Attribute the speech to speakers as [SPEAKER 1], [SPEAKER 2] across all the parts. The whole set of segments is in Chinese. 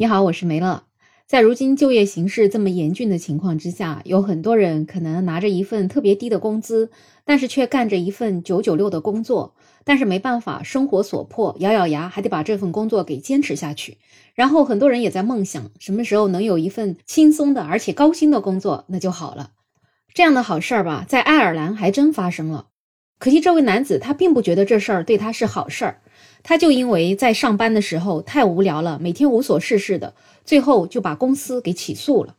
[SPEAKER 1] 你好，我是梅乐。在如今就业形势这么严峻的情况之下，有很多人可能拿着一份特别低的工资，但是却干着一份九九六的工作。但是没办法，生活所迫，咬咬牙还得把这份工作给坚持下去。然后很多人也在梦想，什么时候能有一份轻松的而且高薪的工作，那就好了。这样的好事儿吧，在爱尔兰还真发生了。可惜这位男子他并不觉得这事儿对他是好事儿。他就因为在上班的时候太无聊了，每天无所事事的，最后就把公司给起诉了。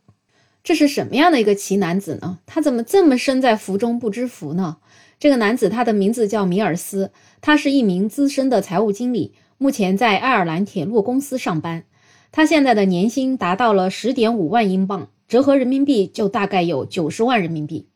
[SPEAKER 1] 这是什么样的一个奇男子呢？他怎么这么身在福中不知福呢？这个男子他的名字叫米尔斯，他是一名资深的财务经理，目前在爱尔兰铁路公司上班。他现在的年薪达到了十点五万英镑，折合人民币就大概有九十万人民币。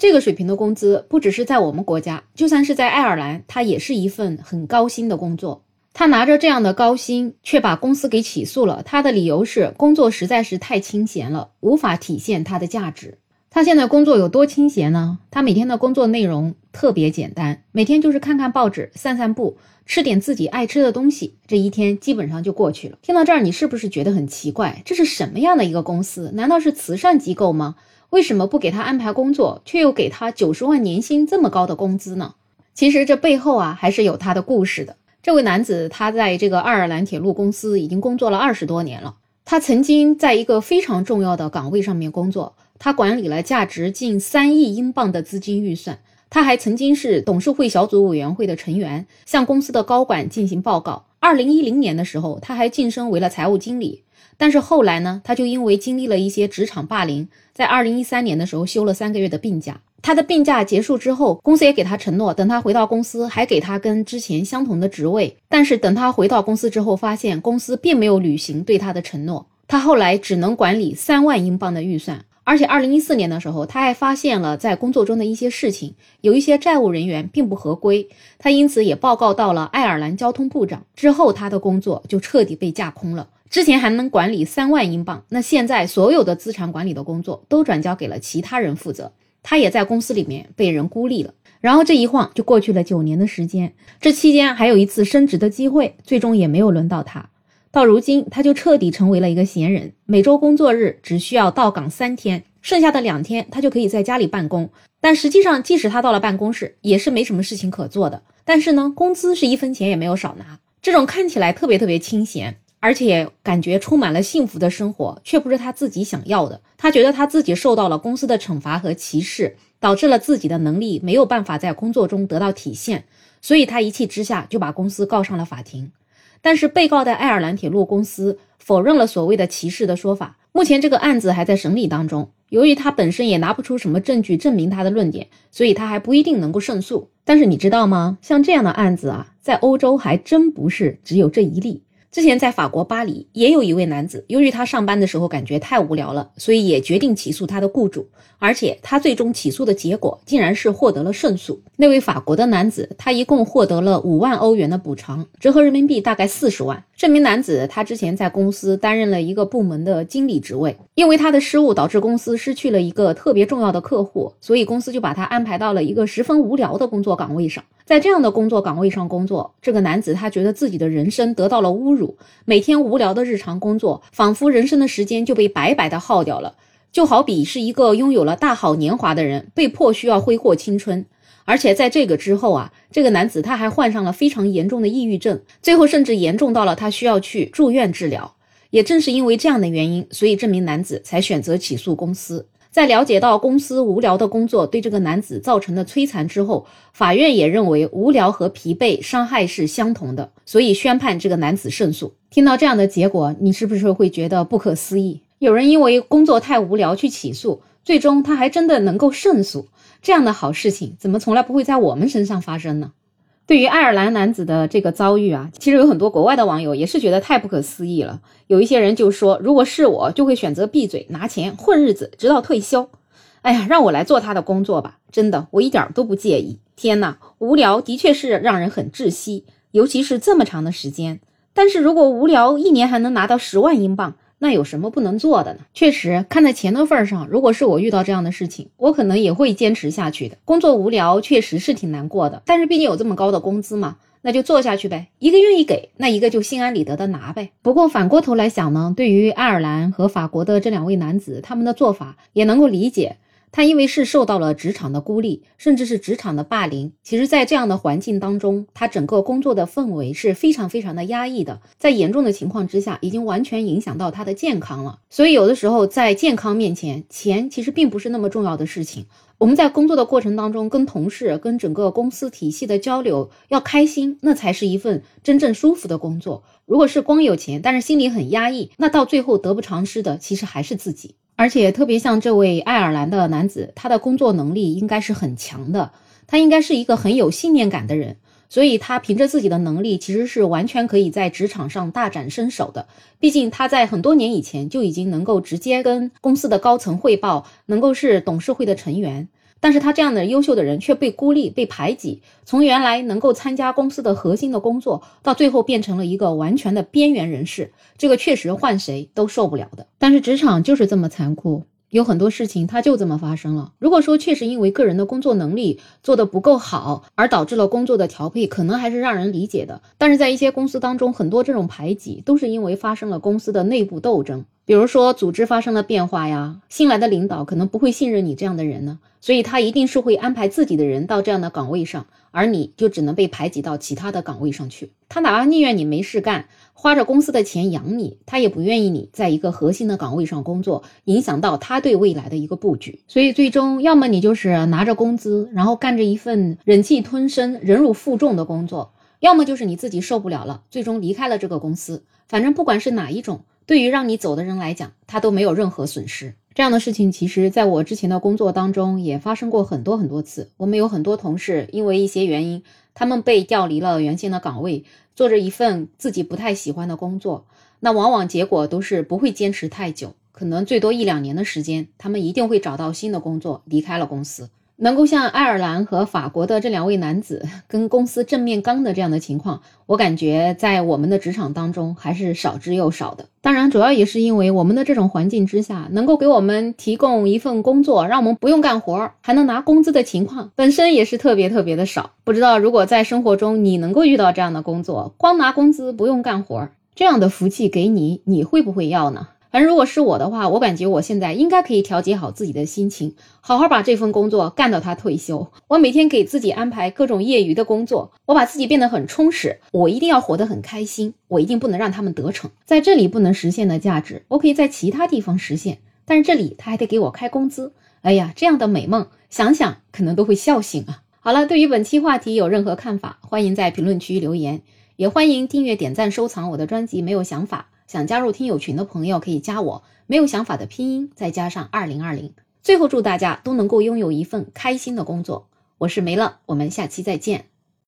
[SPEAKER 1] 这个水平的工资，不只是在我们国家，就算是在爱尔兰，他也是一份很高薪的工作。他拿着这样的高薪，却把公司给起诉了。他的理由是工作实在是太清闲了，无法体现他的价值。他现在工作有多清闲呢？他每天的工作内容特别简单，每天就是看看报纸、散散步、吃点自己爱吃的东西，这一天基本上就过去了。听到这儿，你是不是觉得很奇怪？这是什么样的一个公司？难道是慈善机构吗？为什么不给他安排工作，却又给他九十万年薪这么高的工资呢？其实这背后啊，还是有他的故事的。这位男子他在这个爱尔兰铁路公司已经工作了二十多年了。他曾经在一个非常重要的岗位上面工作，他管理了价值近三亿英镑的资金预算。他还曾经是董事会小组委员会的成员，向公司的高管进行报告。二零一零年的时候，他还晋升为了财务经理。但是后来呢，他就因为经历了一些职场霸凌，在二零一三年的时候休了三个月的病假。他的病假结束之后，公司也给他承诺，等他回到公司，还给他跟之前相同的职位。但是等他回到公司之后，发现公司并没有履行对他的承诺，他后来只能管理三万英镑的预算。而且二零一四年的时候，他还发现了在工作中的一些事情，有一些债务人员并不合规，他因此也报告到了爱尔兰交通部长。之后他的工作就彻底被架空了。之前还能管理三万英镑，那现在所有的资产管理的工作都转交给了其他人负责，他也在公司里面被人孤立了。然后这一晃就过去了九年的时间，这期间还有一次升职的机会，最终也没有轮到他。到如今，他就彻底成为了一个闲人，每周工作日只需要到岗三天，剩下的两天他就可以在家里办公。但实际上，即使他到了办公室，也是没什么事情可做的。但是呢，工资是一分钱也没有少拿。这种看起来特别特别清闲。而且感觉充满了幸福的生活，却不是他自己想要的。他觉得他自己受到了公司的惩罚和歧视，导致了自己的能力没有办法在工作中得到体现，所以他一气之下就把公司告上了法庭。但是被告的爱尔兰铁路公司否认了所谓的歧视的说法。目前这个案子还在审理当中，由于他本身也拿不出什么证据证明他的论点，所以他还不一定能够胜诉。但是你知道吗？像这样的案子啊，在欧洲还真不是只有这一例。之前在法国巴黎也有一位男子，由于他上班的时候感觉太无聊了，所以也决定起诉他的雇主。而且他最终起诉的结果竟然是获得了胜诉。那位法国的男子，他一共获得了五万欧元的补偿，折合人民币大概四十万。这名男子他之前在公司担任了一个部门的经理职位，因为他的失误导致公司失去了一个特别重要的客户，所以公司就把他安排到了一个十分无聊的工作岗位上。在这样的工作岗位上工作，这个男子他觉得自己的人生得到了侮辱，每天无聊的日常工作，仿佛人生的时间就被白白的耗掉了，就好比是一个拥有了大好年华的人被迫需要挥霍青春。而且在这个之后啊，这个男子他还患上了非常严重的抑郁症，最后甚至严重到了他需要去住院治疗。也正是因为这样的原因，所以这名男子才选择起诉公司。在了解到公司无聊的工作对这个男子造成的摧残之后，法院也认为无聊和疲惫伤害是相同的，所以宣判这个男子胜诉。听到这样的结果，你是不是会觉得不可思议？有人因为工作太无聊去起诉，最终他还真的能够胜诉？这样的好事情怎么从来不会在我们身上发生呢？对于爱尔兰男子的这个遭遇啊，其实有很多国外的网友也是觉得太不可思议了。有一些人就说，如果是我，就会选择闭嘴拿钱混日子，直到退休。哎呀，让我来做他的工作吧，真的，我一点都不介意。天哪，无聊的确是让人很窒息，尤其是这么长的时间。但是如果无聊一年还能拿到十万英镑。那有什么不能做的呢？确实，看在钱的份上，如果是我遇到这样的事情，我可能也会坚持下去的。工作无聊，确实是挺难过的，但是毕竟有这么高的工资嘛，那就做下去呗。一个愿意给，那一个就心安理得的拿呗。不过反过头来想呢，对于爱尔兰和法国的这两位男子，他们的做法也能够理解。他因为是受到了职场的孤立，甚至是职场的霸凌。其实，在这样的环境当中，他整个工作的氛围是非常非常的压抑的，在严重的情况之下，已经完全影响到他的健康了。所以，有的时候在健康面前，钱其实并不是那么重要的事情。我们在工作的过程当中，跟同事、跟整个公司体系的交流要开心，那才是一份真正舒服的工作。如果是光有钱，但是心里很压抑，那到最后得不偿失的，其实还是自己。而且特别像这位爱尔兰的男子，他的工作能力应该是很强的，他应该是一个很有信念感的人，所以他凭着自己的能力，其实是完全可以在职场上大展身手的。毕竟他在很多年以前就已经能够直接跟公司的高层汇报，能够是董事会的成员。但是他这样的优秀的人却被孤立、被排挤，从原来能够参加公司的核心的工作，到最后变成了一个完全的边缘人士，这个确实换谁都受不了的。但是职场就是这么残酷。有很多事情它就这么发生了。如果说确实因为个人的工作能力做得不够好而导致了工作的调配，可能还是让人理解的。但是在一些公司当中，很多这种排挤都是因为发生了公司的内部斗争，比如说组织发生了变化呀，新来的领导可能不会信任你这样的人呢，所以他一定是会安排自己的人到这样的岗位上，而你就只能被排挤到其他的岗位上去。他哪怕宁愿你没事干。花着公司的钱养你，他也不愿意你在一个核心的岗位上工作，影响到他对未来的一个布局。所以最终，要么你就是拿着工资，然后干着一份忍气吞声、忍辱负重的工作；要么就是你自己受不了了，最终离开了这个公司。反正不管是哪一种，对于让你走的人来讲，他都没有任何损失。这样的事情，其实在我之前的工作当中也发生过很多很多次。我们有很多同事因为一些原因，他们被调离了原先的岗位。做着一份自己不太喜欢的工作，那往往结果都是不会坚持太久，可能最多一两年的时间，他们一定会找到新的工作，离开了公司。能够像爱尔兰和法国的这两位男子跟公司正面刚的这样的情况，我感觉在我们的职场当中还是少之又少的。当然，主要也是因为我们的这种环境之下，能够给我们提供一份工作，让我们不用干活还能拿工资的情况，本身也是特别特别的少。不知道如果在生活中你能够遇到这样的工作，光拿工资不用干活，这样的福气给你，你会不会要呢？反正如果是我的话，我感觉我现在应该可以调节好自己的心情，好好把这份工作干到他退休。我每天给自己安排各种业余的工作，我把自己变得很充实。我一定要活得很开心，我一定不能让他们得逞。在这里不能实现的价值，我可以在其他地方实现，但是这里他还得给我开工资。哎呀，这样的美梦，想想可能都会笑醒啊！好了，对于本期话题有任何看法，欢迎在评论区留言，也欢迎订阅、点赞、收藏我的专辑。没有想法。想加入听友群的朋友可以加我，没有想法的拼音再加上二零二零。最后祝大家都能够拥有一份开心的工作。我是梅乐，我们下期再见。